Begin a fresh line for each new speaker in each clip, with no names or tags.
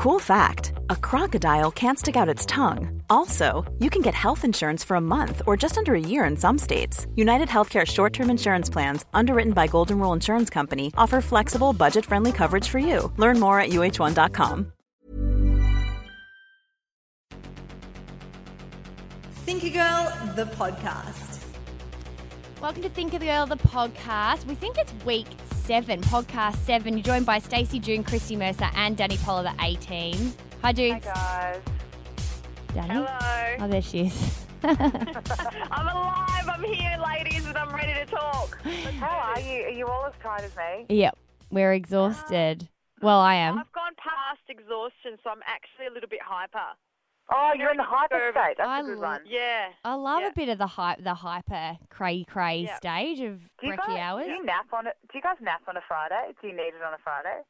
Cool fact a crocodile can't stick out its tongue. Also, you can get health insurance for a month or just under a year in some states. United Healthcare short term insurance plans, underwritten by Golden Rule Insurance Company, offer flexible, budget friendly coverage for you. Learn more at uh1.com.
Thinker Girl, the podcast.
Welcome to Think of the Girl, the podcast. We think it's week seven, podcast seven. You're joined by Stacey June, Christy Mercer, and Danny Poller, the 18. Hi, dudes.
Hi guys.
Danny?
Hello.
Oh, there she is.
I'm alive. I'm here, ladies, and I'm ready to talk. How are you? Are you all as tired as me?
yep, we're exhausted. Ah. Well, I am.
I've gone past exhaustion, so I'm actually a little bit hyper.
Oh, you're in the hyper
disturbing.
state. That's
I
a good
lo-
one.
Yeah.
I love
Yeah.
a bit of the hype, the hyper cray cray
Yeah.
stage of
Do
brekkie
guys,
hours.
do you nap on it? Do you guys nap on a Friday? Do you need it on a Friday?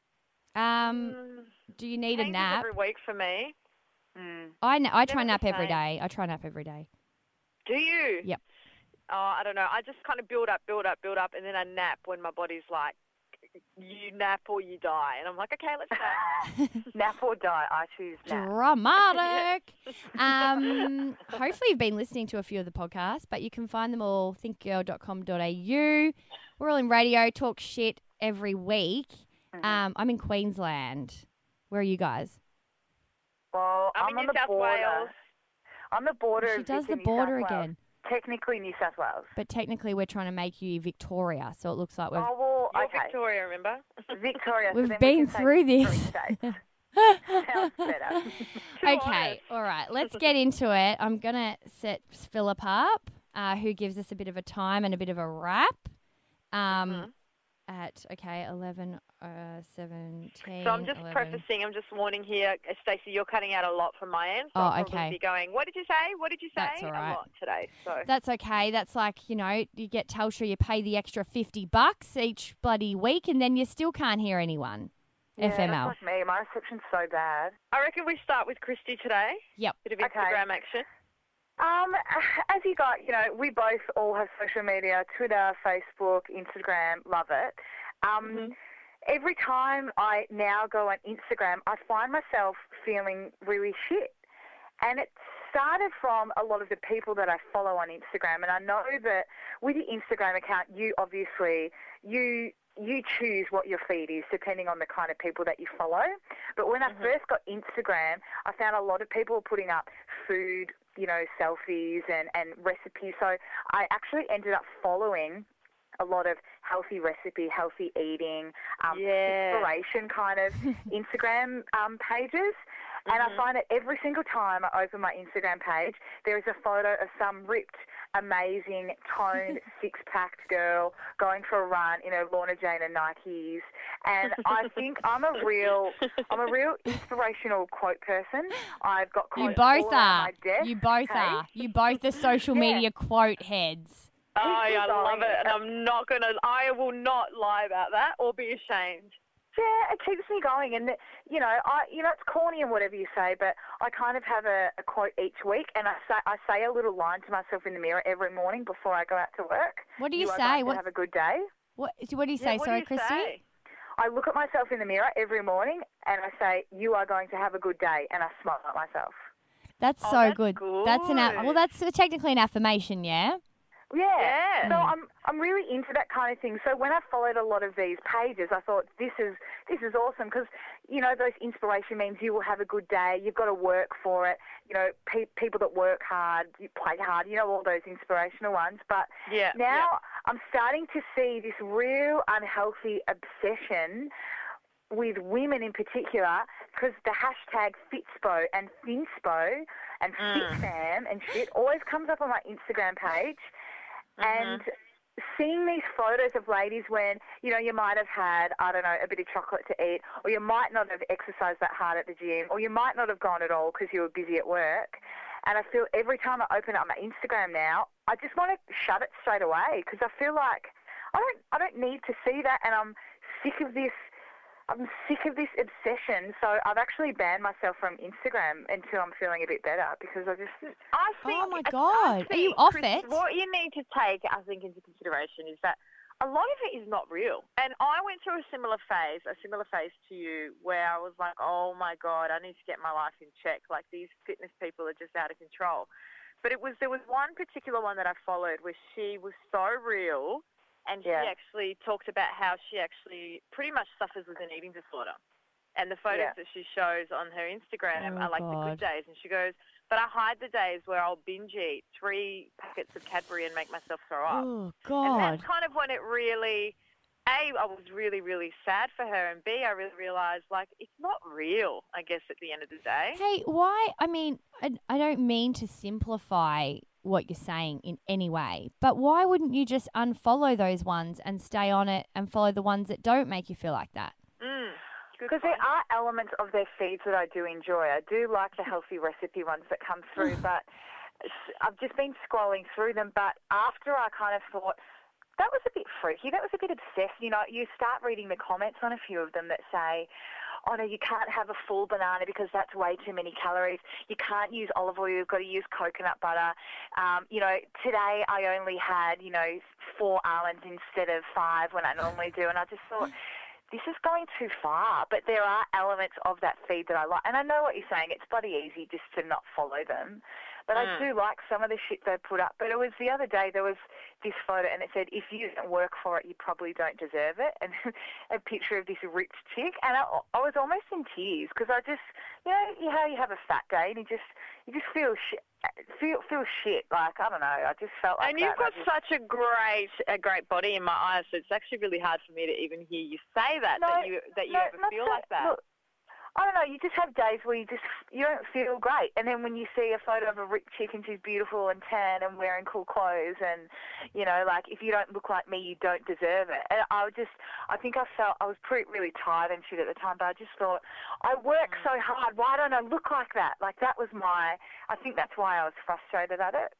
Um,
Mm,
do you need a nap?
every week for me.
Mm.
I, na- I try
Never
nap
the
every
same.
day. I try nap every day.
Do you?
Yep.
Oh, I don't know. I just kind of build up, build up, build up, and then I nap when my body's like, you nap or you die. And I'm like, okay, let's nap.
Nap or die? I choose nap.
Dramatic. um, hopefully, you've been listening to a few of the podcasts, but you can find them all thinkgirl.com.au. We're all in radio, talk shit every week.
Mm-hmm.
Um, I'm in Queensland. Where are you guys?
Well,
I'm
I'm,
in
on
New
the
South
border.
Wales.
On the border
She does the
and New South
border again,
Technically New South Wales.
but technically, we're trying to make you Victoria, so it looks like we're.
Oh, well,
You're
okay.
Victoria, remember?
Victoria.
We've
then we
been
can say
through this.
Sounds better.
Okay, all right, let's get into it. I'm going to set Philip up, uh, who gives us a bit of a time and a bit of a wrap. Um,
Mhm.
At, okay, 11, uh, 17.
So I'm just
11.
prefacing, I'm just warning here, uh, Stacey, you're cutting out a lot from my end. So
Oh,
I'll
okay.
be going, what did you say? What did you say?
That's all right.
A lot today. So
That's okay. That's like, you know, you get Telstra, you pay the extra 50 bucks each bloody week, and then you still can't hear anyone.
Yeah,
FML.
That's like me. My reception's so bad.
I reckon we start with Christy today.
Yep.
Bit of
Okay.
Instagram action.
Um, as you got, you know, we both all have social media: Twitter, Facebook, Instagram. Love it. Um,
Mhm.
Every time I now go on Instagram, I find myself feeling really shit, and it started from a lot of the people that I follow on Instagram. And I know that with your Instagram account, you obviously you you choose what your feed is depending on the kind of people that you follow. But when I mm-hmm. first got Instagram, I found a lot of people were putting up food, you know, selfies and, and recipes. So I actually ended up following a lot of healthy recipe, healthy eating, um,
Yeah.
inspiration kind of Instagram um, pages. And I find that every single time I open my Instagram page, there is a photo of some ripped, amazing, toned, six-packed girl going for a run in her Lorna Jane and Nikes. And I think I'm a real, I'm a real inspirational quote person. I've got
You
quotes all
both are. You both
okay?
are. You both are social
Yeah.
media quote heads.
Oh, I love it, and I'm not gonna. I will not lie about that or be ashamed.
Yeah, it keeps me going, and you know, I you know it's corny and whatever you say, but I kind of have a, a quote each week, and I say I say a little line to myself in the mirror every morning before I go out to work.
What do you,
are
say? What,
have a good day.
what, what do you
Yeah,
say?
what
Sorry,
do you
Christy?
say?
I look at myself in the mirror every morning, and I say, "You are going to have a good day," and I smile at myself.
That's
Oh,
so
that's
good. That's an a- well. That's technically an affirmation, yeah.
Yeah.
Yeah.
So I'm I'm really into that kind of thing. So when I followed a lot of these pages, I thought this is this is awesome because you know those inspiration means you will have a good day. You've got to work for it. You know, pe- people that work hard, you play hard. You know all those inspirational ones. But
Yeah.
now I'm starting to see this real unhealthy obsession with women in particular because the hashtag Fitspo and Thinspo and
Mm.
FitFam and shit always comes up on my Instagram page.
Mm-hmm.
And seeing these photos of ladies when, you know, you might have had, I don't know, a bit of chocolate to eat, or you might not have exercised that hard at the gym, or you might not have gone at all because you were busy at work. And I feel every time I open up my Instagram now, I just want to shut it straight away because I feel like I don't, I don't need to see that, and I'm sick of this. I'm sick of this obsession. So I've actually banned myself from Instagram until I'm feeling a bit better because I just
I oh think,
Oh my God. Are you off it?
What you need to take, I think, into consideration is that a lot of it is not real. And I went through a similar phase, a similar phase to you, where I was like, oh my God, I need to get my life in check. Like these fitness people are just out of control. But it was there was one particular one that I followed where she was so real, and
Yeah.
she actually talked about how she actually pretty much suffers with an eating disorder. And the photos
Yeah.
that she shows on her Instagram
Oh,
are like the good days, and she goes, "But I hide the days where I'll binge eat three packets of Cadbury and make myself throw up."
Oh God.
And that's kind of when it really, A, I was really, really sad for her, and B, I really realised, like, it's not real, I guess, at the end of the day.
Hey, why? I mean, I, I don't mean to simplify what you're saying in any way, but why wouldn't you just unfollow those ones and stay on it and follow the ones that don't make you feel like that?
Mm,
Because there are elements of their feeds that I do enjoy. I do like the healthy recipe ones that come through, but I've just been scrolling through them. But after I kind of thought, that was a bit freaky, that was a bit obsessed. You know, you start reading the comments on a few of them that say, oh no, you can't have a full banana because that's way too many calories. You can't use olive oil, you've got to use coconut butter. Um, you know, today I only had, you know, four almonds instead of five when I normally do. And I just thought, this is going too far. But there are elements of that feed that I like. And I know what you're saying. It's bloody easy just to not follow them. But I
Mm.
do like some of the shit they put up. But it was the other day, there was this photo and it said, if you don't work for it, you probably don't deserve it. And a picture of this rich chick. And I, I was almost in tears because I just, you know, you- how you have a fat day and you just, you just feel shit. Feel feel shit like I don't know. I just felt like
and you've got
and
such a great, a great body in my eyes, so it's actually really hard for me to even hear you say that, that you, that you
no,
ever feel
that-
like that.
Look, I don't know. You just have days where you just you don't feel great, and then when you see a photo of a rich chick and she's beautiful and tan and wearing cool clothes, and you know, like if you don't look like me, you don't deserve it. And I was just, I think I felt I was pretty really tired and shit at the time, but I just thought I work
Mm.
so hard. Why don't I look like that? Like that was my. I think that's why I was frustrated at it.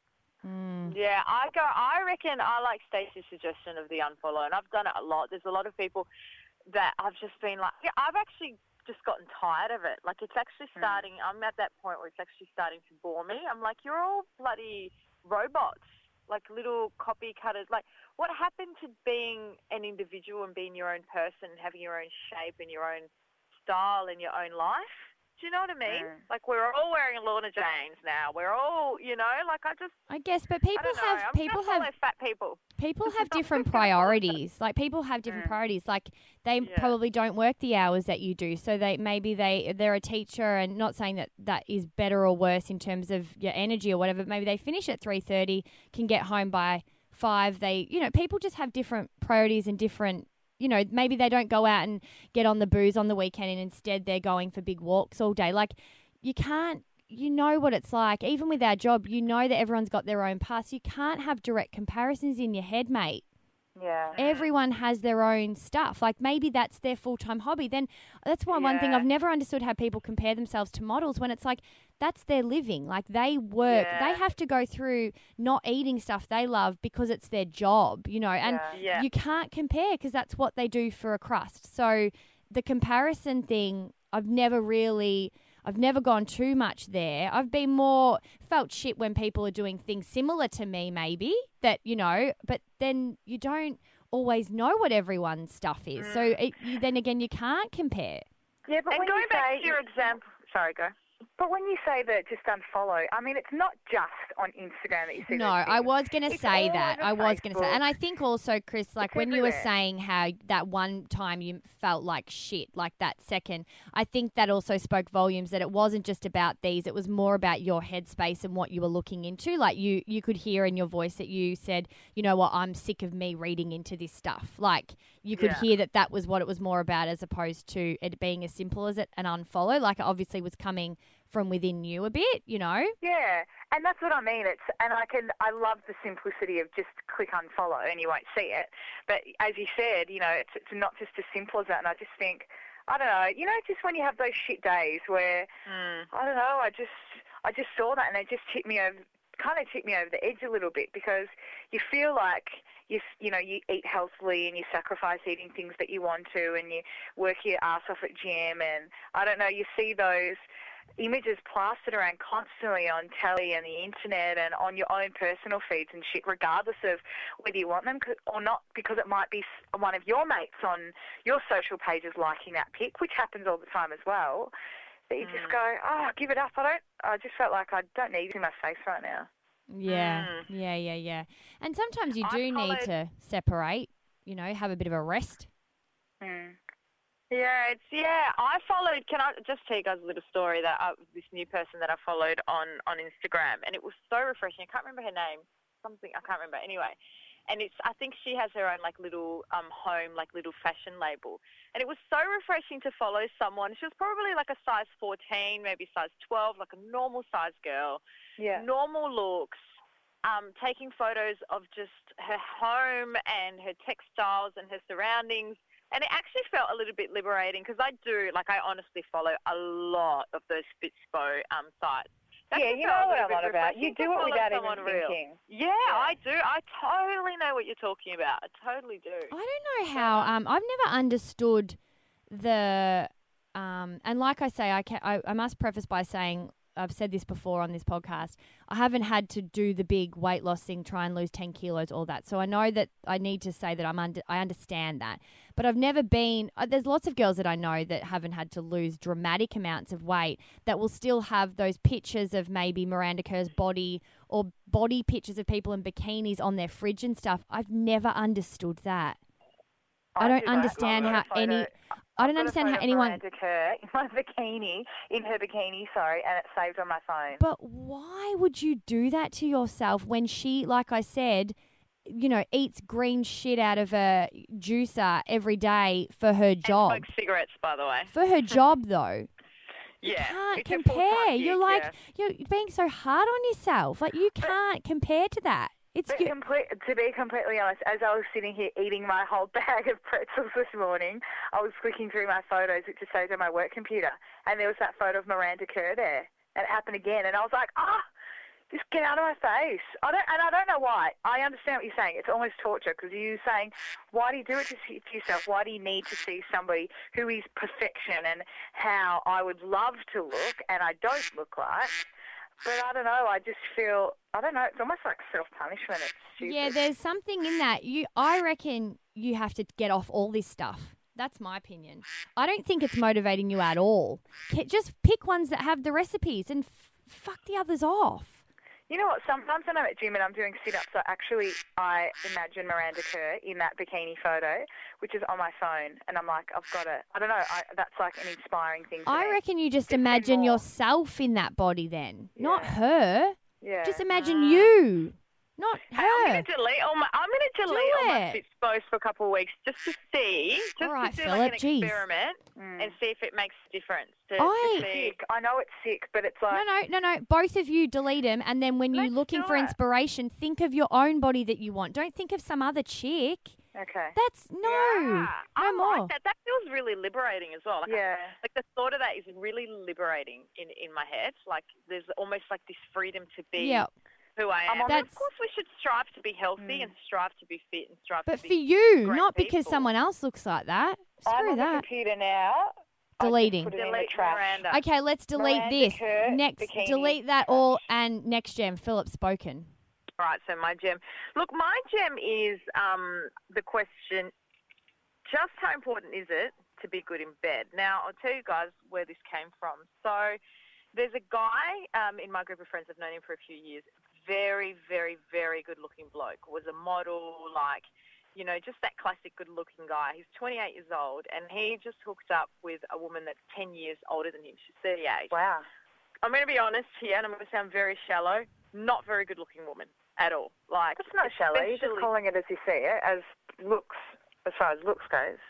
Mm.
Yeah, I go. I reckon I like Stacey's suggestion of the unfollow, and I've done it a lot. There's a lot of people that I've just been like, yeah, I've actually just gotten tired of it. Like it's actually
Hmm.
starting. I'm at that point where it's actually starting to bore me. I'm like, you're all bloody robots, like little copy cutters. Like, what happened to being an individual and being your own person, and having your own shape and your own style and your own life? Do you know what I mean?
Mm.
Like we're all wearing Lorna Janes now. We're all, you know, like I just
I guess, but people have
I'm
people have
fat people.
people have different priorities. Like people have different
Mm.
priorities. Like they
Yeah.
probably don't work the hours that you do. So they maybe they they're a teacher and not saying that that is better or worse in terms of your energy or whatever. Maybe they finish at 3:30, can get home by 5. They, you know, people just have different priorities and different you know, maybe they don't go out and get on the booze on the weekend and instead they're going for big walks all day. Like you can't you know what it's like. Even with our job, you know that everyone's got their own paths. You can't have direct comparisons in your head, mate.
Yeah.
Everyone has their own stuff. Like maybe that's their full time hobby. Then that's one one thing I've never understood how people compare themselves to models when it's like that's their living. Like they work, they have to go through not eating stuff they love because it's their job, you know. And
Yeah.
Yeah.
you can't compare because that's what they do for a crust. So the comparison thing, I've never really, I've never gone too much there. I've been more felt shit when people are doing things similar to me, maybe that you know, but then you don't always know what everyone's stuff is. So mm. it, you, then again, you can't compare.
Yeah, but
and
when
going
you
back
say
to your example, sorry, go.
But when you say that just unfollow, I mean, it's not just on Instagram that you see
No, I was going to say that. I was going to say, and I think also, Chris, like
It's
when you were saying how that one time you felt like shit, like that second, I think that also spoke volumes that it wasn't just about these; it was more about your headspace and what you were looking into. Like you, you could hear in your voice that you said, "You know what? I'm sick of me reading into this stuff." Like you could
Yeah.
hear that that was what it was more about, as opposed to it being as simple as it an unfollow. Like it obviously was coming from within you a bit, you know.
Yeah, and that's what I mean. It's and I can I love the simplicity of just click unfollow and you won't see it. But as you said, you know, it's it's not just as simple as that. And I just think, I don't know, you know, just when you have those shit days where
Mm.
I don't know, I just I just saw that and it just hit me over kind of tipped me over the edge a little bit because you feel like you you know you eat healthily and you sacrifice eating things that you want to and you work your ass off at gym and I don't know you see those images plastered around constantly on telly and the internet and on your own personal feeds and shit, regardless of whether you want them or not, because it might be one of your mates on your social pages liking that pic, which happens all the time as well. That you just go, oh, give it up. I don't. I just felt like I don't need it in my face right now.
Yeah,
Mm.
yeah, yeah, yeah. And sometimes you
I
do need to separate. You know, have a bit of a rest.
Mm.
Yeah, it's yeah. I followed. Can I just tell you guys a little story that I, this new person that I followed on on Instagram, and it was so refreshing. I can't remember her name. Something I can't remember. Anyway, and it's I think she has her own like little um home like little fashion label, and it was so refreshing to follow someone. She was probably like a size 14, maybe size 12, like a normal size girl,
Yeah.
normal looks. Um, taking photos of just her home and her textiles and her surroundings. And it actually felt a little bit liberating because I do, like, I honestly follow a lot of those Fitspo um, sites. That
Yeah, you
feel a
know what
little
I'm
bit
on about. You do it
follow
without
someone
even thinking.
Yeah, I do. I totally know what you're talking about. I totally do.
I don't know how. Um, I've never understood the. Um, and like I say, I, ca- I I must preface by saying I've said this before on this podcast. I haven't had to do the big weight loss thing, try and lose ten kilos, all that. So I know that I need to say that I'm under. I understand that, but I've never been. Uh, there's lots of girls that I know that haven't had to lose dramatic amounts of weight that will still have those pictures of maybe Miranda Kerr's body or body pictures of people in bikinis on their fridge and stuff. I've never understood that. I don't
do
understand how any. I don't understand how anyone.
Miranda Kerr in my bikini, in her bikini, sorry, and it's saved on my phone.
But why would you do that to yourself when she, like I said, you know, eats green shit out of a juicer every day for her job.
And
job?
smoke cigarettes, by the way.
For her job, though. You
Yeah.
can't compare. You're
gig,
like
yeah.
you're being so hard on yourself. Like you can't compare to that. It's
But
you,
complete, to be completely honest, as I was sitting here eating my whole bag of pretzels this morning, I was flicking through my photos, which is saved on my work computer, and there was that photo of Miranda Kerr there, and it happened again, and I was like, ah, just get out of my face. I don't, and I don't know why. I understand what you're saying. It's almost torture because you're saying, why do you do it to, to yourself? Why do you need to see somebody who is perfection and how I would love to look and I don't look like? But I don't know. I just feel I don't know. It's almost like self punishment. It's stupid.
yeah. There's something in that. You, I reckon you have to get off all this stuff. That's my opinion. I don't think it's motivating you at all. Just pick ones that have the recipes and f- fuck the others off.
You know what? Sometimes when I'm at gym and I'm doing sit ups, I actually I imagine Miranda Kerr in that bikini photo, which is on my phone, and I'm like, I've got it. I don't know. I, that's like an inspiring thing.
I
me.
reckon you just
Just
imagine yourself in that body then, not her.
Yeah.
Just imagine ah. you, not
Hey, I'm going to delete all my. I'm going to delete all my
it.
Fitspos for a couple of weeks just to see, just
All right,
to do
Philip,
like an
geez.
experiment
Mm.
and see if it makes a difference. To,
I-
to
sick. I know it's sick, but it's like
No, no, no, no. Both of you delete them, and then when you're looking for
it.
inspiration, think of your own body that you want. Don't think of some other chick.
okay.
That's no,
Yeah, I
no more.
like that. That feels really liberating as well. Like,
Yeah.
like the thought of that is really liberating in in my head. Like there's almost like this freedom to be
Yeah,
who I
I'm
am.
on
And
That's-
of course, we should strive to be healthy
Mm.
and strive to be fit and strive to be fine.
but
to
for
be.
you,
great
not because someone else looks like that.
I'm
Screw
on the
that.
computer now.
Deleting.
put it
Delete
trash.
Miranda.
Okay, let's delete
Miranda
this.
Kerr,
Next,
bikini
delete that
trash.
all, and next gem, Philip spoken.
Right, so my gem. Look, my gem is um, the question just how important is it to be good in bed? Now, I'll tell you guys where this came from. So, there's a guy um, in my group of friends, I've known him for a few years, very, very, very good looking bloke, was a model, like, you know, just that classic good looking guy. He's 28 years old and he just hooked up with a woman that's 10 years older than him. She's 38.
Wow.
I'm going to be honest here, and I'm going to sound very shallow. Not very good looking woman at all. Like
That's not shallow. You're just calling it as you see it, as looks, as far as looks goes.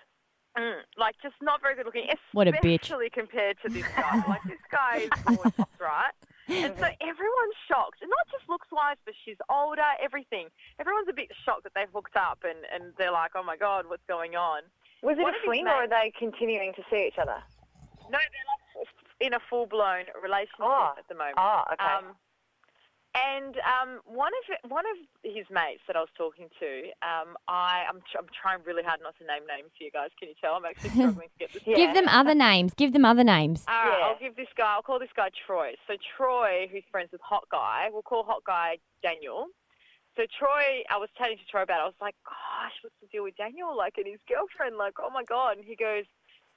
Mm, like just not very good looking.
What a bitch.
Especially compared to this guy. like this guy is gorgeous, right? And so everyone's shocked, and not just looks wise, but she's older, everything. Everyone's a bit shocked that they've hooked up, and and they're like, oh my god, what's going on?
Was it
What
a fling, or are they continuing to see each other?
No, they're like in a full blown relationship
Oh.
at the moment.
Oh, okay.
Um, And um, one of one of his mates that I was talking to, um, I I'm, tr- I'm trying really hard not to name names for you guys. Can you tell? I'm actually struggling to get this.
Give them other names. Give them other names.
All right,
Yeah.
I'll give this guy. I'll call this guy Troy. So Troy, who's friends with Hot Guy, we'll call Hot Guy Daniel. So Troy, I was chatting to Troy about. it. I was like, "Gosh, what's the deal with Daniel? Like, and his girlfriend? Like, oh my god!" And he goes,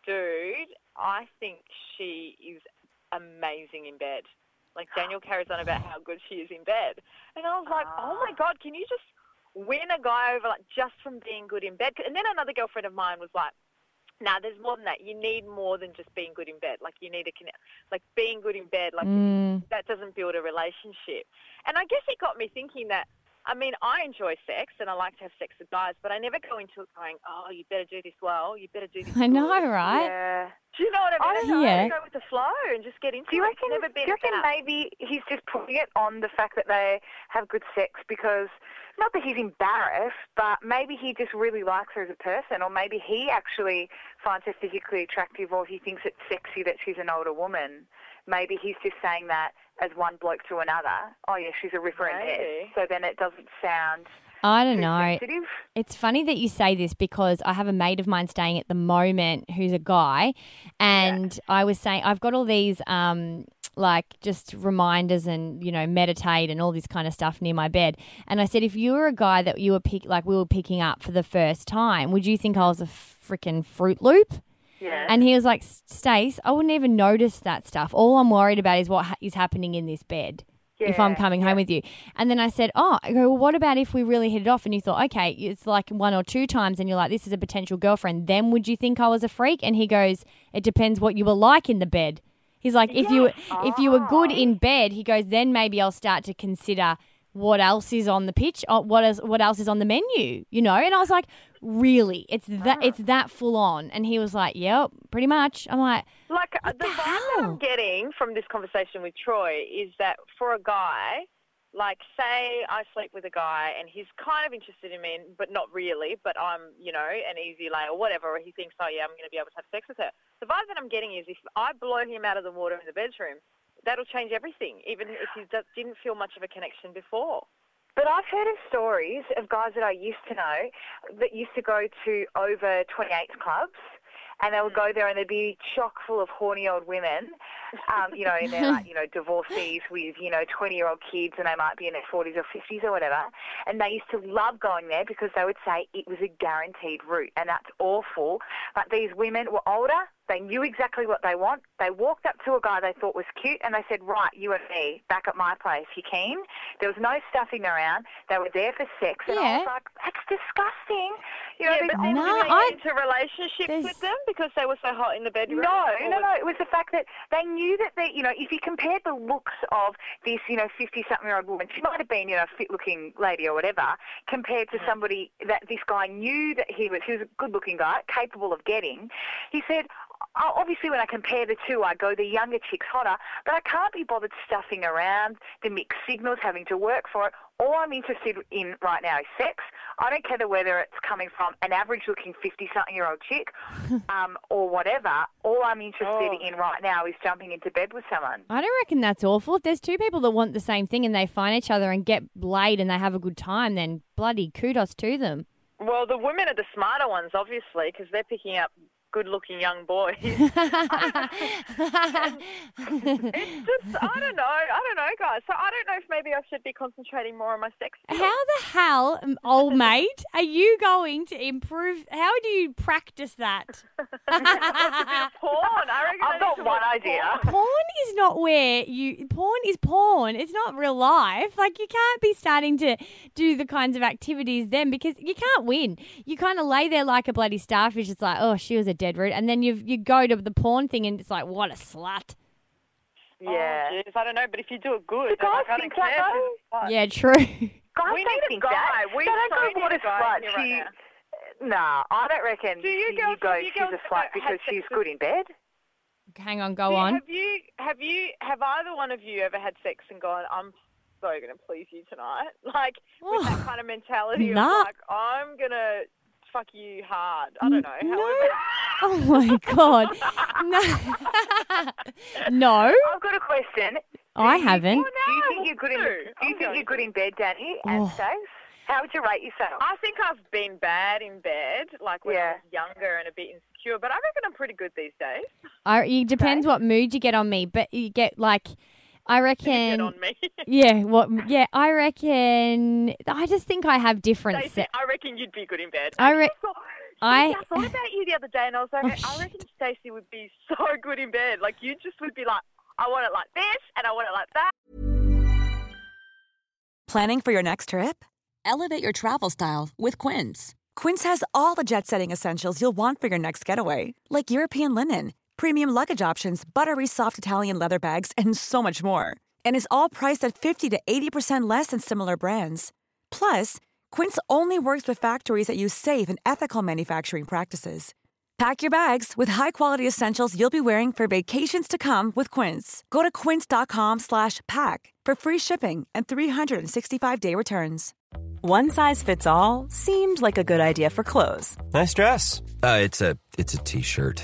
"Dude, I think she is amazing in bed. Like Daniel carries on about how good she is in bed." And I was like, "Oh my god, can you just win a guy over like just from being good in bed?" And then another girlfriend of mine was like. Nah, there's more than that. You need more than just being good in bed. Like you need a connect. Like being good in bed. Like
Mm.
that doesn't build a relationship. And I guess it got me thinking that, I mean, I enjoy sex and I like to have sex with guys, but I never go into it going, oh, you better do this well, you better do this
I know,
good."
right?
Yeah.
Do you know what I mean?
I
I don't
Yeah.
go with the flow and just get into
Do you
it.
reckon?
It's never
Do you reckon
about.
maybe he's just putting it on the fact that they have good sex because not that he's embarrassed, but maybe he just really likes her as a person, or maybe he actually finds her physically attractive, or he thinks it's sexy that she's an older woman. Maybe he's just saying that as one bloke to another. Oh yeah, she's a ripper in bed.
Maybe.
So then it doesn't sound
I don't know.
sensitive.
It's funny that you say this because I have a mate of mine staying at the moment who's a guy, and I was saying I've got all these um like just reminders and you know meditate and all this kind of stuff near my bed. And I said, if you were a guy that you were pick like we were picking up for the first time, would you think I was a freaking Fruit Loop?
Yeah.
And he was like, Stace, I wouldn't even notice that stuff. All I'm worried about is what ha- is happening in this bed if I'm
Yeah,
coming home with you. And then I said, Oh, I go, well, what about if we really hit it off and you thought, okay, it's like one or two times and you're like, this is a potential girlfriend, then would you think I was a freak? And he goes, It depends what you were like in the bed. He's like, if you if you were good in oh. bed, he goes, then maybe I'll start to consider what else is on the pitch, uh, what is what else is on the menu, you know? And I was like, really? It's that it's that full on? And he was like, yep, pretty much. I'm like,
Like the,
the
vibe that? I'm getting from this conversation with Troy is that for a guy, like say I sleep with a guy and he's kind of interested in me, but not really, but I'm you know an easy lay or whatever, or he thinks oh yeah I'm going to be able to have sex with her. The vibe that I'm getting is if I blow him out of the water in the bedroom, that'll change everything, even if you didn't feel much of a connection before.
But I've heard of stories of guys that I used to know that used to go to over 28 clubs and they would go there and they'd be chock full of horny old women, um, you know, and they're like, you know, divorcees with, you know, 20 year old kids and they might be in their 40s or 50s or whatever. And they used to love going there because they would say it was a guaranteed route and that's awful. But these women were older, they knew exactly what they want. They walked up to a guy they thought was cute and they said, right, you and me, back at my place, you keen? There was no stuffing around. They were there for sex. And I was like, that's disgusting. You know,
yeah, but
old
No,
did they
I-
get into relationships
there's-
with them because they were so hot in the bedroom.
No,
Or
no, no. It was the fact that they knew that they, you know, if you compared the looks of this, you know, fifty-something-year-old woman, she might have been, you know, a fit-looking lady or whatever, compared to mm-hmm. somebody that this guy knew that he was, he was a good-looking guy, capable of getting. He said, "Oh, obviously, when I compare the two, I go the younger chick's hotter, but I can't be bothered stuffing around the mixed signals, having to work for it. All I'm interested in right now is sex. I don't care whether it's coming from an average-looking 50-something-year-old chick um, or whatever. All I'm interested
Oh.
in right now is jumping into bed with someone.
I don't reckon that's awful. If there's two people that want the same thing and they find each other and get laid and they have a good time, then bloody kudos to them.
Well, the women are the smarter ones, obviously, because they're picking up good-looking young boys. It's just, I don't know, I don't know, guys. So I don't know if maybe I should be concentrating more on my sex. skills.
How the hell, um, old mate, are you going to improve? How do you practice that?
porn. I reckon I
I've
need
got one idea.
porn.
porn is not where you. Porn is porn. It's not real life. Like you can't be starting to do the kinds of activities then because you can't win. You kind of lay there like a bloody starfish. It's like, oh, she was a dead root, and then you you go to the porn thing and it's like, what a slut.
Yeah.
Oh, jeez, I don't know, but if you do it good,
Do
then, like,
guys
I
think that,
care.
though?
She's a slut.
Yeah, true.
Guys
We
don't think
guy.
that.
We
don't
so
go, what
a
a slut.
here right
She, nah, I don't reckon
Do you
she-
girls-
go,
do you
she's a slut because she's good in bed.
Hang on, go
Do
on.
Have you have you have either one of you ever had sex and gone, I'm so gonna please you tonight? Like with that kind of mentality of
Nah.
like, I'm gonna fuck you hard. I don't know.
No.
However,
Oh my god. No. no,
I've got a question.
I
Do you-
haven't.
Oh, do you think think you're good in?
do.
Do you
I'm
think you're good in bed, Danny and
Oh.
Stace? How would you rate yourself?
I think I've been bad in bed, like when I was younger and a bit insecure, but I reckon I'm pretty good these days.
I, it depends what mood you get on me, but you get like, I
Get
reckon.
on me.
Yeah, what? Yeah, I reckon. I just think I have different.
Stacey,
Se-
I reckon you'd be good in bed.
I re- oh,
thought-
I-
I thought about you the other day, and I was like,
Oh,
I reckon Stacey would be so good in bed. Like you just would be like, I want it like this, and I want it like that.
Planning for your next trip?
Elevate your travel style with Quince.
Quince has all the jet setting essentials you'll want for your next getaway, like European linen, premium luggage options, buttery soft Italian leather bags, and so much more. And is all priced at 50 to 80% less than similar brands. Plus, Quince only works with factories that use safe and ethical manufacturing practices. Pack your bags with high-quality essentials you'll be wearing for vacations to come with Quince. Go to quince.com/pack for free shipping and 365-day returns.
One size fits all seemed like a good idea for clothes
Nice dress. Uh, it's a it's a t-shirt.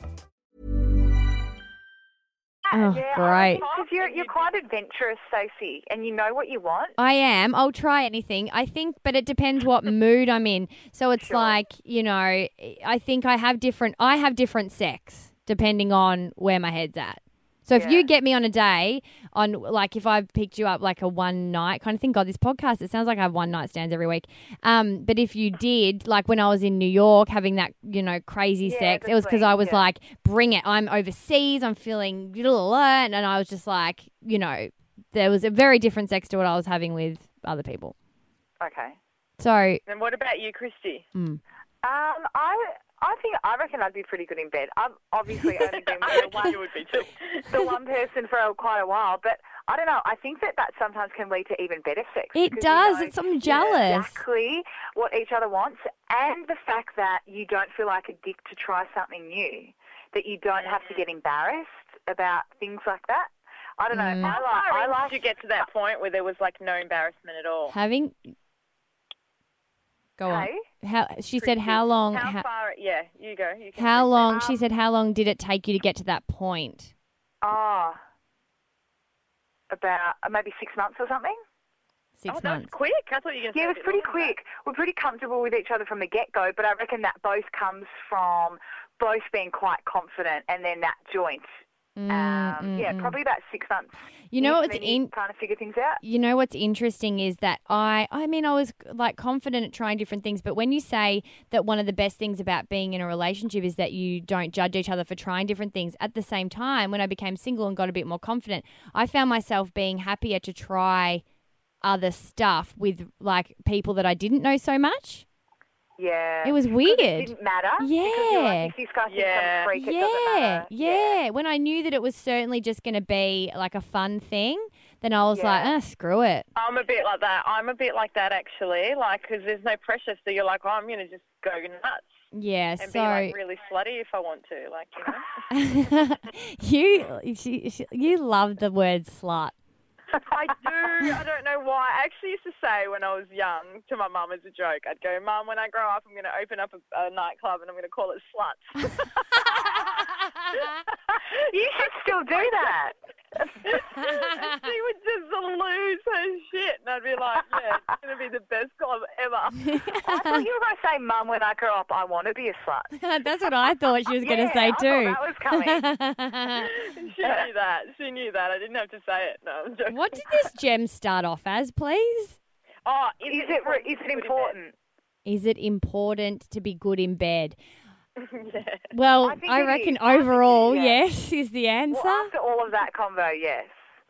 Oh,
yeah,
great.
Because you're you're quite adventurous, Stacey, and you know what you want.
I am. I'll try anything. I think, but it depends what mood I'm in. So it's
Sure.
like, you know, I think I have different I have different sex depending on where my head's at. So if
Yeah.
you get me on a day on like if I picked you up like a one night kind of thing, God, this podcast, it sounds like I have one night stands every week. Um, but if you did, like when I was in New York having that, you know, crazy
Yeah,
sex, it was because I was
yeah.
like, bring it. I'm overseas, I'm feeling blah, and I was just like, you know, there was a very different sex to what I was having with other people.
Okay.
So
And what about you, Christy?
mm,
Um, I I think I reckon I'd be pretty good in bed. I've obviously only been with the one
would be
the one person for a, quite a while, but I don't know. I think that that sometimes can lead to even better sex.
It does.
You know
It's- I'm jealous.
Exactly what each other wants, and the fact that you don't feel like a dick to try something new, that you don't have to get embarrassed about things like that. I don't know.
Mm.
I like. I like.
to get to that point where there was like no embarrassment at all?
having go on. How she said how long?
How
How,
far? Yeah, you go. You can
how long?
Um,
She said how long did it take you to get to that point?
Oh, about uh, maybe six months or something.
Six
oh,
months.
quick. I thought you were going to
Yeah, it was pretty quick. We're pretty comfortable with each other from the get go, but I reckon that both comes from both being quite confident and then that joint.
Mm,
Um,
mm,
yeah,
mm.
probably about six months.
You know what's in?
kind of figure things out.
You know what's interesting is that I I mean I was like confident at trying different things, but when you say that one of the best things about being in a relationship is that you don't judge each other for trying different things, at the same time when I became single and got a bit more confident, I found myself being happier to try other stuff with like people that I didn't know so much.
Yeah.
It was weird.
It didn't matter. Because you're
Yeah.
like, if this guy
Yeah.
I'm a freak, it
yeah, yeah. When I knew that it was certainly just going to be like a fun thing, then I was like,
Yeah.
ah, screw it.
I'm a bit like that. I'm a bit like that actually, like because there's no pressure, so you're like, oh, I'm going to just go nuts
Yeah,
and
so
be like really slutty if I want to, like you know.
you she, she, you love the word slut.
I do. I don't know why. I actually used to say when I was young to my mum as a joke, I'd go, Mum, when I grow up, I'm going to open up a, a nightclub and I'm going to call it Sluts.
You should still do that.
And she would just lose her shit, and I'd be like, yeah, it's going to be the best club ever.
I thought you were going to say, Mum, when I grow up, I want to be a slut.
That's what I thought she was going to say
I
too.
that was coming.
she knew that. She knew that. I didn't have to say it. No, I'm joking.
what did this gem start off as, please?
Oh,
Is it, re- is it important?
Is it important to be good in bed?
yeah.
Well,
I
I reckon
is. I think
overall,
yeah.
yes, is the answer.
Well, after all of that convo, yes.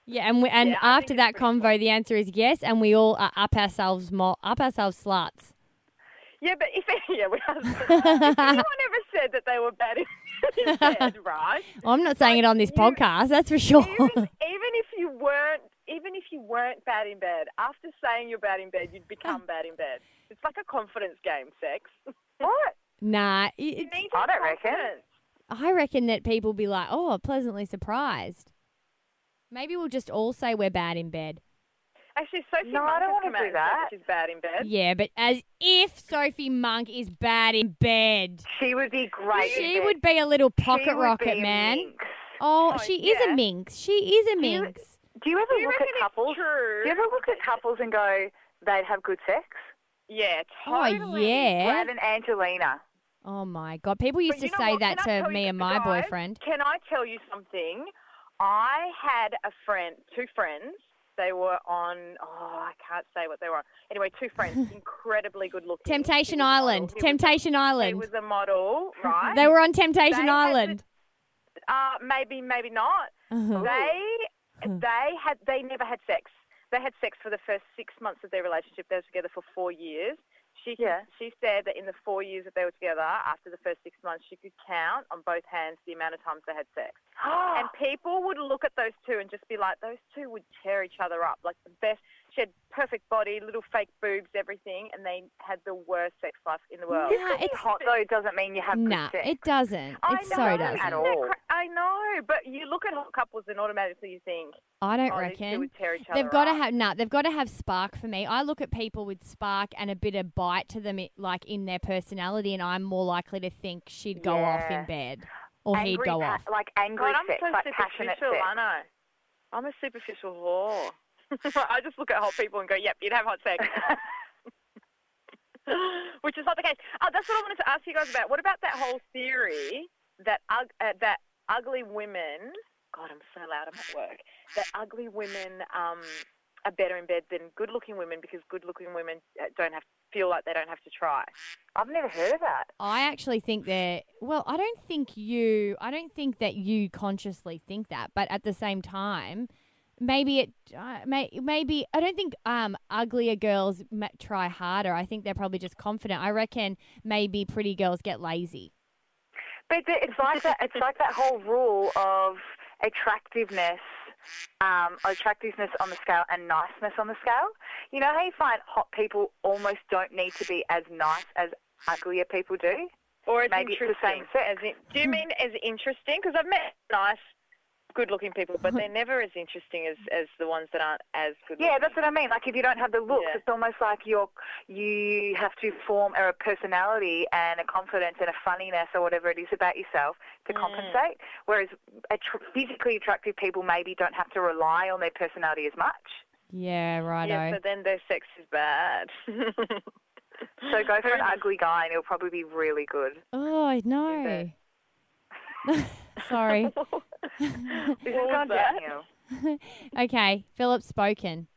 yeah, and we, and
Yeah,
after that
it's pretty
convo, the answer is yes, and we all are up ourselves, more, up ourselves sluts.
Yeah, but if yeah, we have, if anyone ever said that they were bad in, in bed, right?
I'm not saying it on this
you-
podcast, that's for sure.
Even, even if you weren't, even if you weren't bad in bed, after saying you're bad in bed, you'd become bad in bed. It's like a confidence game, sex.
What?
Nah, it-
You
it-
I don't reckon.
I reckon that people be like, oh, pleasantly surprised. Maybe we'll just all say we're bad in bed.
Actually, Sophie
No, I
Monk
don't wanna do that.
She's bad in bed.
Yeah, but as if Sophie Monk is bad in bed.
She would be great.
She
in
would
bed.
be a little
She
pocket
would
rocket,
be a
man.
minx.
Oh,
Oh,
she is a minx. She is a
you-
minx.
Do you ever
Do you
look at couples?
true?
Do you ever look at couples and go, they'd have good sex?
Yeah, totally.
Oh,
totally.
yeah.
Brad and Angelina.
Oh my god, people used
But you
to
know
say
what?
that
Can I
to
tell
me
you-
and my
guys,
boyfriend.
Can I tell you something? I had a friend, two friends. They were on. Oh, I can't say what they were on. Anyway, two friends, incredibly good looking.
Temptation
He was a model.
Island.
He was-
Temptation
He
Island.
was a model, right?
They were on Temptation
They had
Island.
Uh, maybe, maybe not.
Uh-huh.
They they had they never had sex. They had sex for the first six months of their relationship. They were together for four years. She
Yeah.
she said that in the four years that they were together, after the first six months, she could count on both hands the amount of times they had sex. and people would look at those two and just be like, those two would tear each other up. Like the best. She had perfect body, little fake boobs, everything, and they had the worst sex life in the world.
Nah,
Being
it's
hot though doesn't mean you have
nah,
good sex.
it doesn't.
I
It
know,
so doesn't.
at all.
I know, but you look at hot couples and automatically you think,
I don't
oh, these two
reckon.
would tear each
They've
other
got to have nah, they've got to have spark for me. I look at people with spark and a bit of bite to them, like in their personality, and I'm more likely to think she'd go off in bed or he'd go
pa-
off.
like angry
God, I'm
sex,
so
like passionate
superficial.
sex.
I know. I'm a superficial whore. I just look at hot people and go, "Yep, you'd have hot sex," which is not the case. Oh, that's what I wanted to ask you guys about. What about that whole theory that uh, that ugly women? God, I'm so loud. I'm at work. That ugly women um, are better in bed than good-looking women because good-looking women uh, don't have feel like they don't have to try.
I've never heard of that.
I actually think that. Well, I don't think you. I don't think that you consciously think that, but at the same time, maybe it. Uh, may, maybe I don't think um uglier girls try harder. I think they're probably just confident. I reckon maybe pretty girls get lazy.
But the- it's like that. It's like that whole rule of attractiveness, um, attractiveness on the scale and niceness on the scale. You know how you find hot people almost don't need to be as nice as uglier people do.
Or as
Maybe it's the same sex.
As in, do you mean as interesting? Because I've met nice, good-looking people, but they're never as interesting as, as the ones that aren't as good.
Yeah, that's what I mean. Like if you don't have the looks,
Yeah.
it's almost like you're you have to form a personality and a confidence and a funniness or whatever it is about yourself to mm. compensate. Whereas attr physically attractive people maybe don't have to rely on their personality as much.
Yeah, right.
Yeah, so then their sex is bad.
So go for an ugly guy and it'll probably be really good.
oh no. Sorry.
This has
What was
gone
that?
okay, Philip's spoken.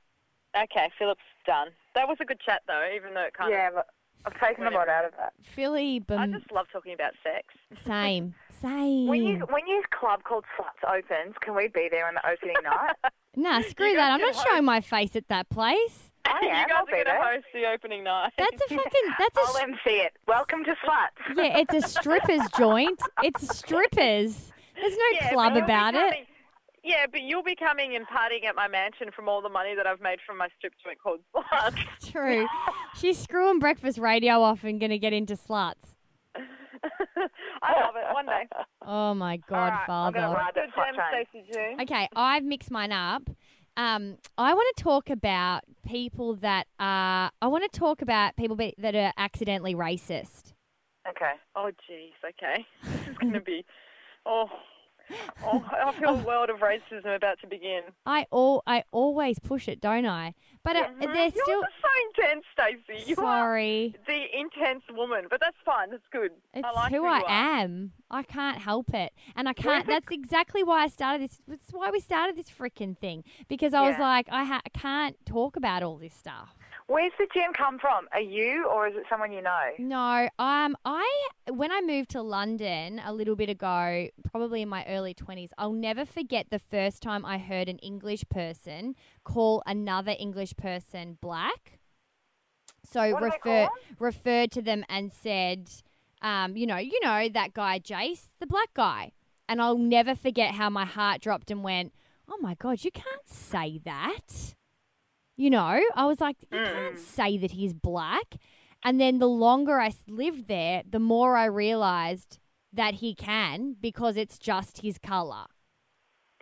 okay, Philip's done. That was a good chat, though, even though it kind of.
Yeah, but I've taken a lot out of that.
Philly,
of. I just love talking about sex.
same, same.
When you when your club called Sluts opens, can we be there on the opening night?
Nah, screw that. I'm not showing my face at that place.
I
you guys
I'll
are going to host the opening night.
That's a fucking. That's a.
I'll MC it. Welcome to Sluts.
Yeah, it's a strippers joint. It's strippers. There's no
Yeah,
club
but you'll be
about it.
coming- Yeah, but you'll be coming and partying at my mansion from all the money that I've made from my strip joint called Sluts.
True. She's screwing breakfast radio off and gonna get into sluts.
I love it. One day.
Oh my
All right, I'm ride that
Good
slut
gem. Stacey June.
Okay, I've mixed mine up. Um, I want to talk about people that are. I want to talk about people be, that are accidentally racist.
Okay.
Oh, jeez. Okay. This is going to be. Oh. Oh, I feel a world of racism about to begin.
I all I always push it, don't I? But uh,
Mhm.
they're
You're
still.
so intense, Stacey. You
Sorry.
the intense woman, but that's fine. That's good.
It's
I like
who
you
I am. I can't help it, and I can't. That's exactly why I started this. That's why we started this freaking thing because I was like, I, ha- I can't talk about all this stuff.
Where's the gem come from? Are you or is it someone you know?
No, um, I when I moved to London a little bit ago, probably in my early twenties, I'll never forget the first time I heard an English person call another English person black. So
What do they call
refer referred to them and said, um, you know, you know that guy Jace, the black guy, and I'll never forget how my heart dropped and went, oh my god, you can't say that. You know, I was like, you can't mm. say that he's black. And then the longer I lived there, the more I realized that he can because it's just his color.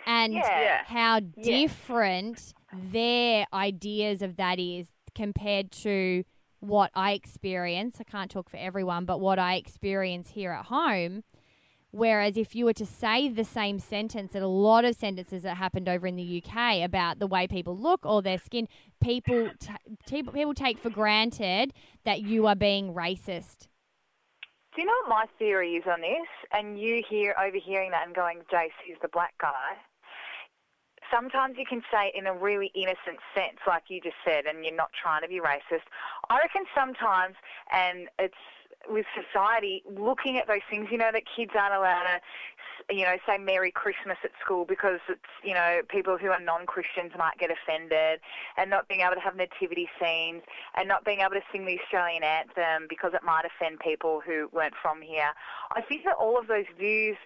And
Yeah.
how different their ideas of that is compared to what I experience. I can't talk for everyone, but what I experience here at home. Whereas if you were to say the same sentence, and a lot of sentences that happened over in the UK about the way people look or their skin, people t- people take for granted that you are being racist.
Do you know what my theory is on this? And you hear overhearing that and going, Jace, he's the black guy. Sometimes you can say it in a really innocent sense, like you just said, and you're not trying to be racist. I reckon sometimes, and it's with society looking at those things, you know, that kids aren't allowed to, you know, say Merry Christmas at school because it's, you know, people who are non-Christians might get offended, and not being able to have nativity scenes, and not being able to sing the Australian anthem because it might offend people who weren't from here. I think that all of those views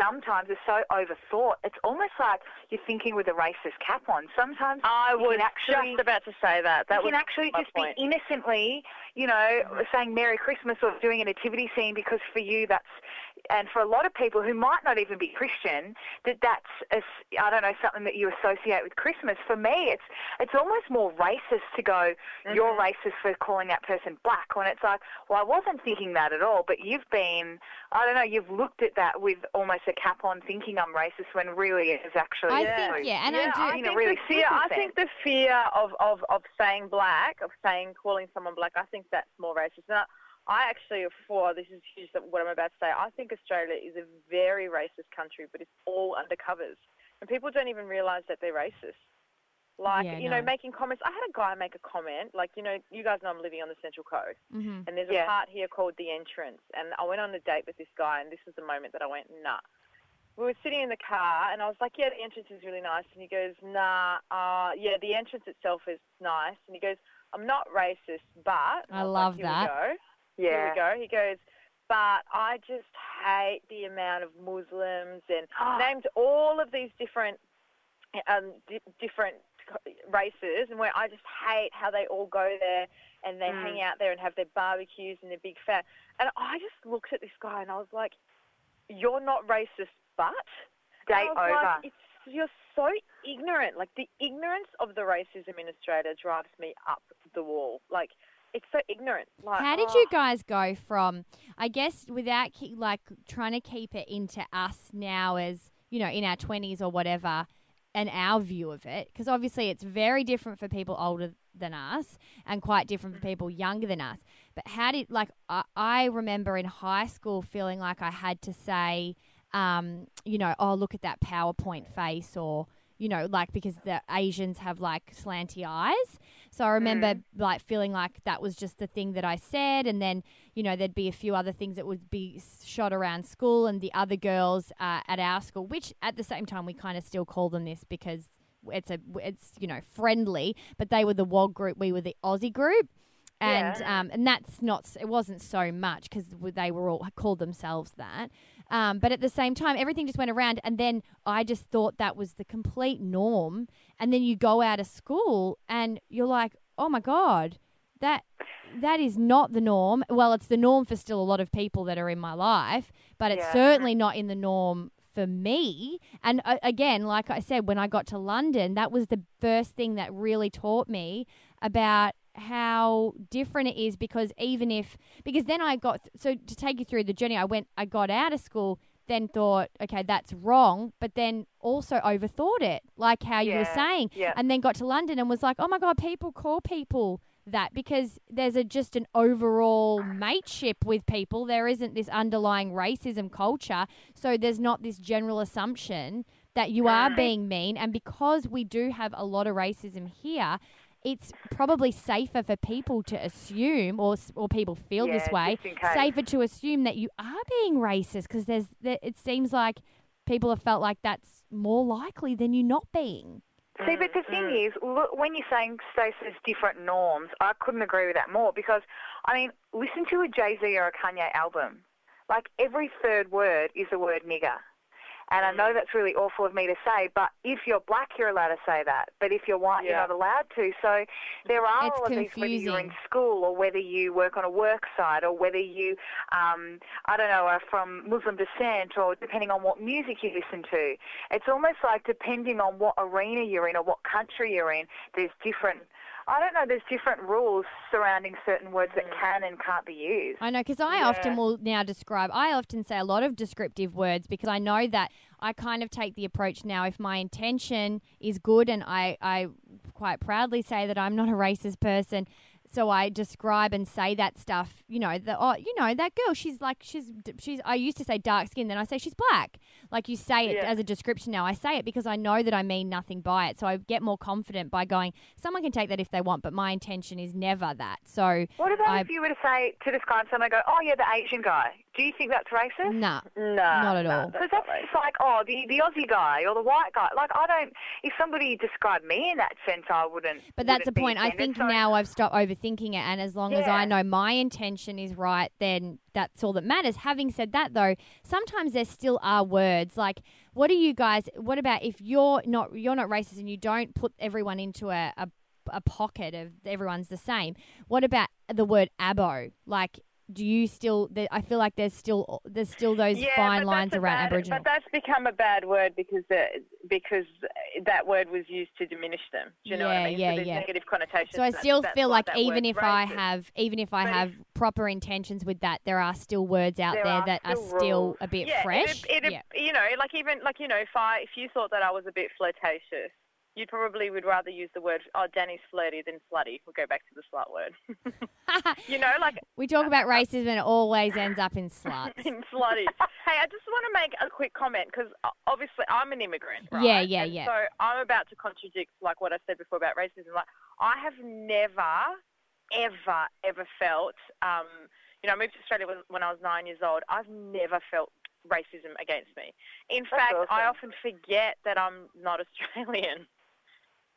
sometimes are so overthought. It's almost like you're thinking with a racist cap on. Sometimes
I was
actually
just about to say that. That
you can actually just
point.
be innocently, you know, saying Merry Christmas or doing a nativity scene because for you that's, and for a lot of people who might not even be Christian, that that's, a I don't know, something that you associate with Christmas. For me, it's it's almost more racist to go, you're
Mm-hmm.
racist for calling that person black, when it's like, well, I wasn't thinking that at all, but you've been, I don't know, you've looked at that with almost a cap on, thinking I'm racist when really it is actually.
I
know,
think yeah, and
yeah,
I do.
I think
really
the fear. I think the fear of, of, of saying black, of saying calling someone black. I think that's more racist. And I, I actually, for this is huge. That what I'm about to say. I think Australia is a very racist country, but it's all undercovers, and people don't even realise that they're racist. Like
Yeah,
you know, making comments. I had a guy make a comment. Like you know, you guys know I'm living on the Central Coast,
Mhm.
and there's
Yeah.
a part here called the entrance. And I went on a date with this guy, and this was the moment that I went, nah. We were sitting in the car, and I was like, yeah, the entrance is really nice. And he goes, nah, uh, yeah, the entrance itself is nice. And he goes, I'm not racist, but. And
I love
like, Here
that.
Yeah.
Here we go. He goes, but I just hate the amount of Muslims and named all of these different um, di- different races, and where I just hate how they all go there and they
Mm.
hang out there and have their barbecues and their big fat. And I just looked at this guy and I was like, "You're not racist, but."
Date
was like,
over.
it's, you're so ignorant. Like the ignorance of the racism in Australia drives me up the wall. Like it's so ignorant. Like
How did
oh.
you guys go from, I guess, without ke- like trying to keep it into us now as you know in our twenties or whatever, and our view of it? Because obviously it's very different for people older than us and quite different for people younger than us. But how did like I, I remember in high school feeling like I had to say, um, you know, oh look at that PowerPoint face or. You know, like because the Asians have like slanty eyes. So I remember like feeling like that was just the thing that I said, and then you know there'd be a few other things that would be shot around school, and the other girls uh, at our school, which at the same time we kind of still call them this because it's a it's you know friendly, but they were the WOG group, we were the Aussie group. And um, and that's not it wasn't so much because they were all called themselves that, um, but at the same time everything just went around and then I just thought that was the complete norm. And then you go out of school and you're like oh my god that that is not the norm. Well it's the norm for still a lot of people that are in my life but it's
Yeah.
certainly not in the norm for me. And uh, again like i said when i got to london that was the first thing that really taught me about how different it is because even if because then I got so to take you through the journey I went I got out of school then thought okay that's wrong but then also overthought it like how you were saying
yeah.
and then got to London and was like oh my god people call people that because there's a just an overall mateship with people. There isn't this underlying racism culture. So there's not this general assumption that you are being mean. And because we do have a lot of racism here it's probably safer for people to assume or or people feel this way
just in case.
safer to assume that you are being racist because there's there, it seems like people have felt like that's more likely than you not being
See, but the mm, thing mm. is, look, when you're saying Stacey, there's different norms, I couldn't agree with that more because, I mean, listen to a Jay Z or a Kanye album. Like every third word is the word nigger. And I know that's really awful of me to say, but if you're black, you're allowed to say that. But if you're white, you're not allowed to. So there are
It's
all of these, whether you're in school or whether you work on a work site or whether you, um, I don't know, are from Muslim descent or depending on what music you listen to. It's almost like depending on what arena you're in or what country you're in, there's different. I don't know. There's different rules surrounding certain words that mm. can and can't be used.
I know because I often will now describe. I often say a lot of descriptive words because I know that I kind of take the approach now. If my intention is good, and I, I quite proudly say that I'm not a racist person, so I describe and say that stuff. You know, the oh, you know that girl. She's like she's she's. I used to say dark skin, then I say she's black. Like you say it
Yeah.
as a description now. I say it because I know that I mean nothing by it. So I get more confident by going. Someone can take that if they want, but my intention is never that. So
What about
I-
if you were to say to describe someone, go, "Oh, yeah, the Asian guy." Do you think that's racist?
nah.
No,
Not at all.
Because that's just like, oh, the the Aussie guy or the white guy. Like, I don't. If somebody described me in that sense, I wouldn't.
But that's the
wouldn't
point. I think
So-
now I've stopped overthinking it, and as long as I know my intention is right, then that's all that matters. Having said that, though, sometimes there still are words like, "What are you guys? What about if you're not you're not racist and you don't put everyone into a, a a pocket of everyone's the same? What about the word abo? Like, do you still? there- I feel like there's still there's still those
yeah,
fine lines around
bad,
Aboriginal.
But that's become a bad word because uh, because that word was used to diminish them. Do you know what
Yeah,
I mean?
yeah,
so
yeah.
negative connotations.
So I still feel like even if I have even if I
But
have proper intentions with that, there are still words out
There
there,
are
that are
still
still
rules.
a bit
yeah,
fresh.
It, it,
yeah.
You know, like even like you know, if I if you thought that I was a bit flirtatious, you probably would rather use the word "oh, Danny's flirty" than slutty. We'll go back to the slut word. you know, like
we talk about racism and it always ends up in sluts.
in slutty. hey, I just want to make a quick comment because obviously I'm an immigrant, right?
Yeah, yeah,
And
yeah.
So I'm about to contradict like what I said before about racism. Like I have never, ever, ever felt. Um, you know, I moved to Australia when, when I was nine years old. I've never felt racism against me. In fact, I often forget that I'm not Australian.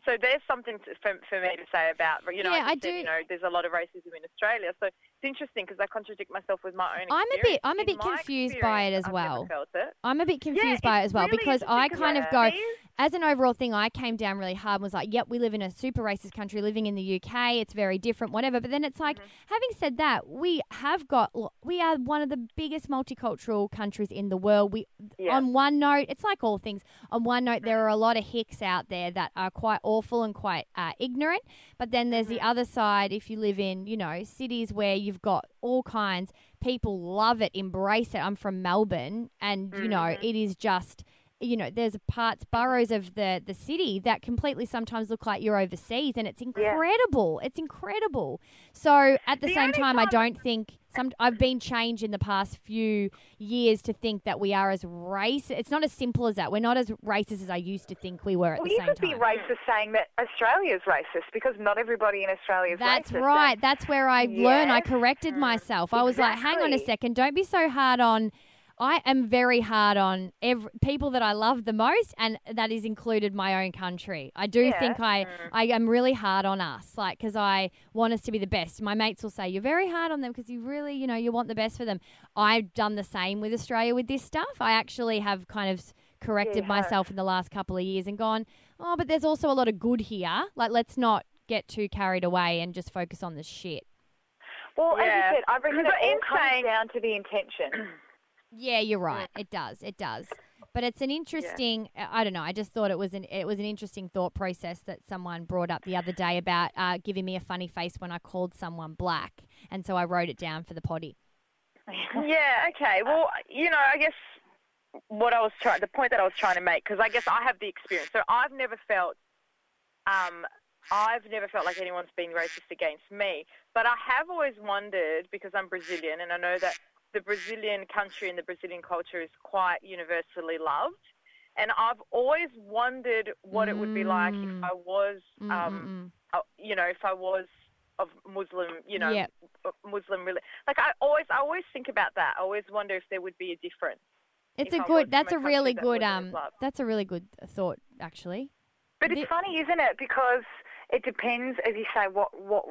So there's something to, for, for me to say about, you know,
Yeah,
I,
I
said,
do-
you know, there's a lot of racism in Australia. So it's interesting because I contradict myself with my own
I'm a bit- I'm a bit confused by it as
I've
well.
It.
I'm a bit confused
Yeah,
by it as well
really
because I kind of go as an overall thing. I came down really hard and was like, "Yep, we live in a super racist country, living in the UK. It's very different, whatever." But then it's like,
Mm-hmm.
having said that, we have got we are one of the biggest multicultural countries in the world. We
Yeah.
on one note, it's like all things. On one note, there are a lot of hicks out there that are quite awful and quite uh, ignorant. But then there's the other side. If you live in, you know, cities where you've got all kinds, people love it, embrace it. I'm from Melbourne, and you know, mm. it is just. You know, there's parts, boroughs of the, the city that completely sometimes look like you're overseas, and it's incredible. It's incredible. So at the,
The
same
only
time, I don't think some. I've been changed in the past few years to think that we are as racist. It's not as simple as that. We're not as racist as I used to think we were at
Well,
the
you could be racist saying that Australia's racist because not everybody in Australia is
That's
racist.
right. That's where I learned. I corrected mm, myself. I was like, hang on a second. Don't be so hard on. I am very hard on every, people that I love the most, and that is included my own country. I do
Yeah.
think I, mm. I am really hard on us, like because I want us to be the best. My mates will say you're very hard on them because you really, you know, you want the best for them. I've done the same with Australia with this stuff. I actually have kind of corrected
you have.
myself in the last couple of years and gone, oh, but there's also a lot of good here. Like, let's not get too carried away and just focus on the shit.
Well, as you said, I reckon it all comes
saying-
down to the intention.
Yeah, you're right. It does. It does. But it's an interesting. I don't know. I just thought it was an it was an interesting thought process that someone brought up the other day about uh, giving me a funny face when I called someone black, and so I wrote it down for the potty.
Yeah. Okay. Well, you know, I guess what I was trying, the point that I was trying to make, because I guess I have the experience. So I've never felt, um, I've never felt like anyone's been racist against me. But I have always wondered because I'm Brazilian, and I know that the Brazilian country and the Brazilian culture is quite universally loved. And I've always wondered what it would be like if
Mm.
I was,
Mm,
um,
mm,
uh, you know, if I was of Muslim, you know,
Yep.
Muslim really. Like I always, I always think about that. I always wonder if there would be a difference.
It's a
I
good. That's
a
really
that
good. Um. That's a really good thought, actually.
But it's funny, isn't it? Because it depends, as you say, what what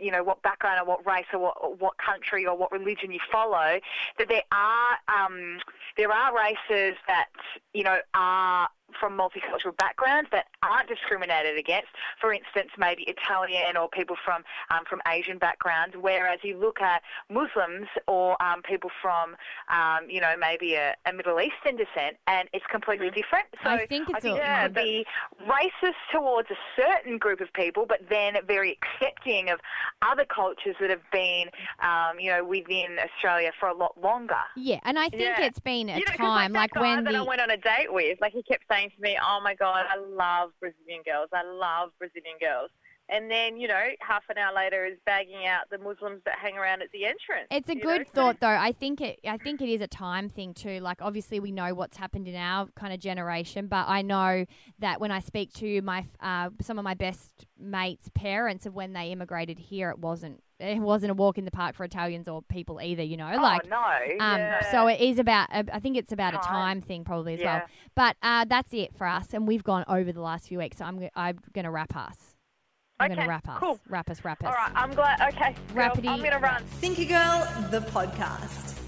you know, what background or what race or what what country or what religion you follow. That there are um, there are races that you know are from multicultural backgrounds that aren't discriminated against. For instance, maybe Italian or people from um, from Asian backgrounds. Whereas you look at Muslims or um, people from um, you know maybe a, a, Middle Eastern descent, and it's completely different. So
I think it's
I think
a,
it be racist towards a certain group of people, but then very accepting of other cultures that have been um, you know within Australia for a lot longer.
Yeah, and I think
Yeah.
it's been a
You know,
time
like,
like when
that I
the
went on a date with, like he kept saying to me, "Oh my god, I love Brazilian girls. I love Brazilian girls." And then, you know, half an hour later is bagging out the Muslims that hang around at the entrance.
It's a good
know?
Thought, though. I think it. I think it is a time thing too. Like, obviously, we know what's happened in our kind of generation, but I know that when I speak to my uh, some of my best mates' parents of when they immigrated here, it wasn't. It wasn't a walk in the park for Italians or people either. You know, like.
oh no,
Um,
yeah.
So it is about. uh, I think it's about a
Time.
time thing probably as
Yeah.
well. But uh, that's it for us, and we've gone over the last few weeks. So I'm. I'm going to wrap us. I'm going to wrap us.
cool.
Wrap us. Wrap us.
All right, I'm glad. Okay, girl, I'm gonna run.
Thinker Girl, the podcast.